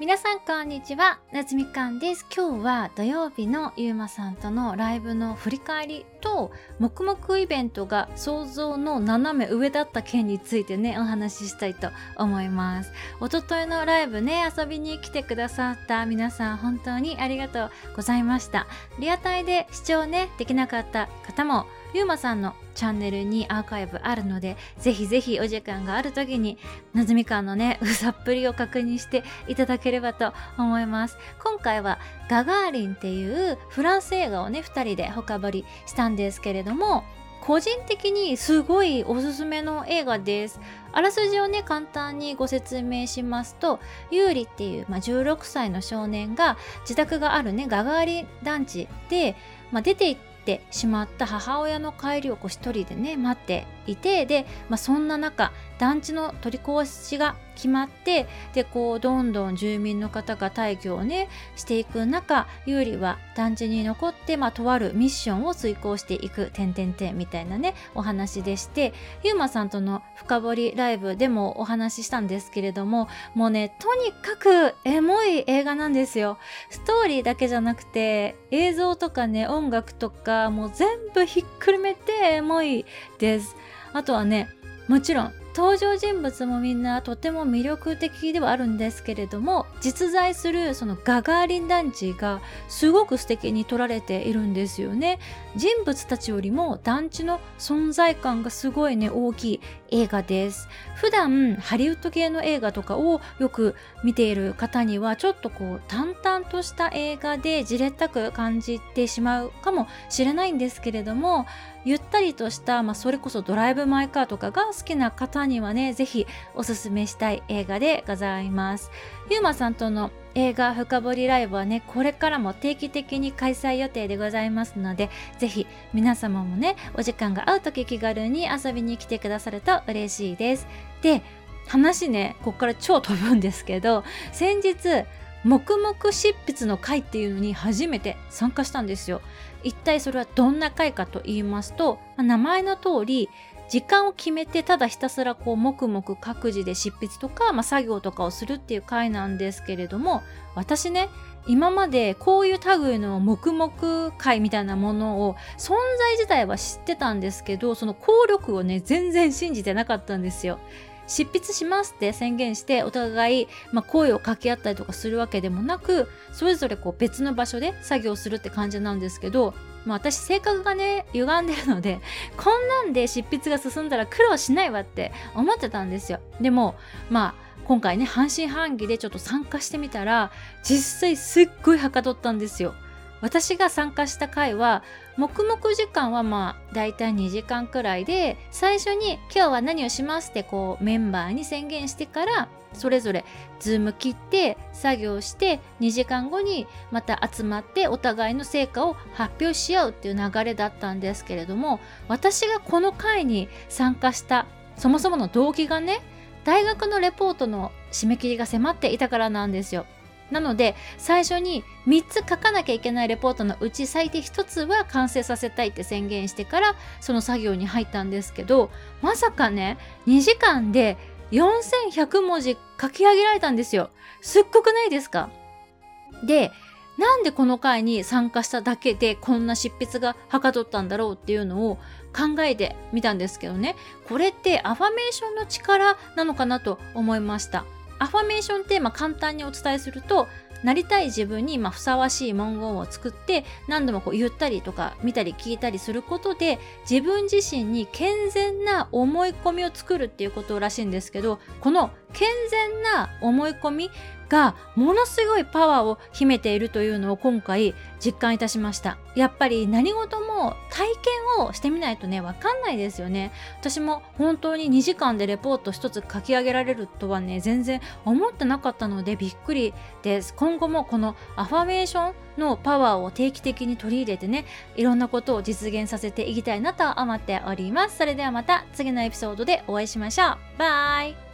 皆さんこんにちは。夏みかんです。今日は土曜日のゆうまさんとのライブの振り返りと黙々イベントが想像の斜め上だった件についてねお話ししたいと思います。おとといのライブね遊びに来てくださった皆さん本当にありがとうございました。リアタイで視聴ねできなかった方もゆうまさんのチャンネルにアーカイブあるので、ぜひぜひお時間がある時に、なずみかんのね、うさっぷりを確認していただければと思います。今回はガガーリンっていうフランス映画をね、2人で深掘りしたんですけれども、個人的にすごいおすすめの映画です。あらすじをね、簡単にご説明しますと、ユーリっていう、まあ、16歳の少年が自宅があるね、ガガーリン団地で、まあ、出て行っててしまった母親の帰りをこう一人でね待っていてで、まあ、そんな中団地の取り壊しが決まってでこうどんどん住民の方が退去をねしていく中有利は団地に残って、まあ、とあるミッションを遂行していく点々点みたいなねお話でしてゆうまさんとの深掘りライブでもお話ししたんですけれどももうねとにかくエモい映画なんですよ。ストーリーだけじゃなくて映像とかね音楽とかもう全部ひっくるめてエモいです。あとはねもちろん登場人物もみんなとても魅力的ではあるんですけれども実在するそのガガーリン団地がすごく素敵に撮られているんですよね。人物たちよりも団地の存在感がすごいね大きい映画です。普段ハリウッド系の映画とかをよく見ている方にはちょっとこう淡々とした映画でじれったく感じてしまうかもしれないんですけれどもゆったりとした、まあ、それこそドライブ・マイ・カーとかが好きな方にはね、ぜひおすすめしたい映画でございます。ゆうまさんとの映画深掘りライブはね、これからも定期的に開催予定でございますので、ぜひ皆様もね、お時間が合う時気軽に遊びに来てくださると嬉しいです。で、話ね、ここから超飛ぶんですけど、先日、黙々執筆の会っていうのに初めて参加したんですよ。一体それはどんな会かと言いますと、名前の通り時間を決めてただひたすらこう黙々各自で執筆とか、まあ、作業とかをするっていう会なんですけれども私ね今までこういう類の黙々会みたいなものを存在自体は知ってたんですけどその効力をね全然信じてなかったんですよ。執筆しますって宣言してお互い、まあ、声を掛け合ったりとかするわけでもなくそれぞれこう別の場所で作業するって感じなんですけど、まあ、私性格がね歪んでるので こんなんで執筆が進んだら苦労しないわって思ってたんですよ。でもまあ今回ね半信半疑でちょっと参加してみたら実際すっごいはかどったんですよ。私が参加した回は黙々時間はまあだいたい2時間くらいで最初に今日は何をしますってこうメンバーに宣言してからそれぞれズーム切って作業して2時間後にまた集まってお互いの成果を発表し合うっていう流れだったんですけれども私がこの回に参加したそもそもの動機がね大学のレポートの締め切りが迫っていたからなんですよ。なので最初に3つ書かなきゃいけないレポートのうち最低1つは完成させたいって宣言してからその作業に入ったんですけどまさかね2時間で4100文字書き上げられたんですよ。すっごくないですか？でなんでこの回に参加しただけでこんな執筆がはかどったんだろうっていうのを考えてみたんですけどね。これってアファメーションの力なのかなと思いました。アファメーションテーマ簡単にお伝えするとなりたい自分にまふさわしい文言を作って何度もこう言ったりとか見たり聞いたりすることで自分自身に健全な思い込みを作るっていうことらしいんですけどこの健全な思い込みがものすごいパワーを秘めているというのを今回実感いたしました。やっぱり何事も体験をしてみないとねわかんないですよね。私も本当に2時間でレポート一つ書き上げられるとはね全然思ってなかったのでびっくりです。今後もこのアファメーションのパワーを定期的に取り入れてねいろんなことを実現させていきたいなと思っております。それではまた次のエピソードでお会いしましょう。バイ。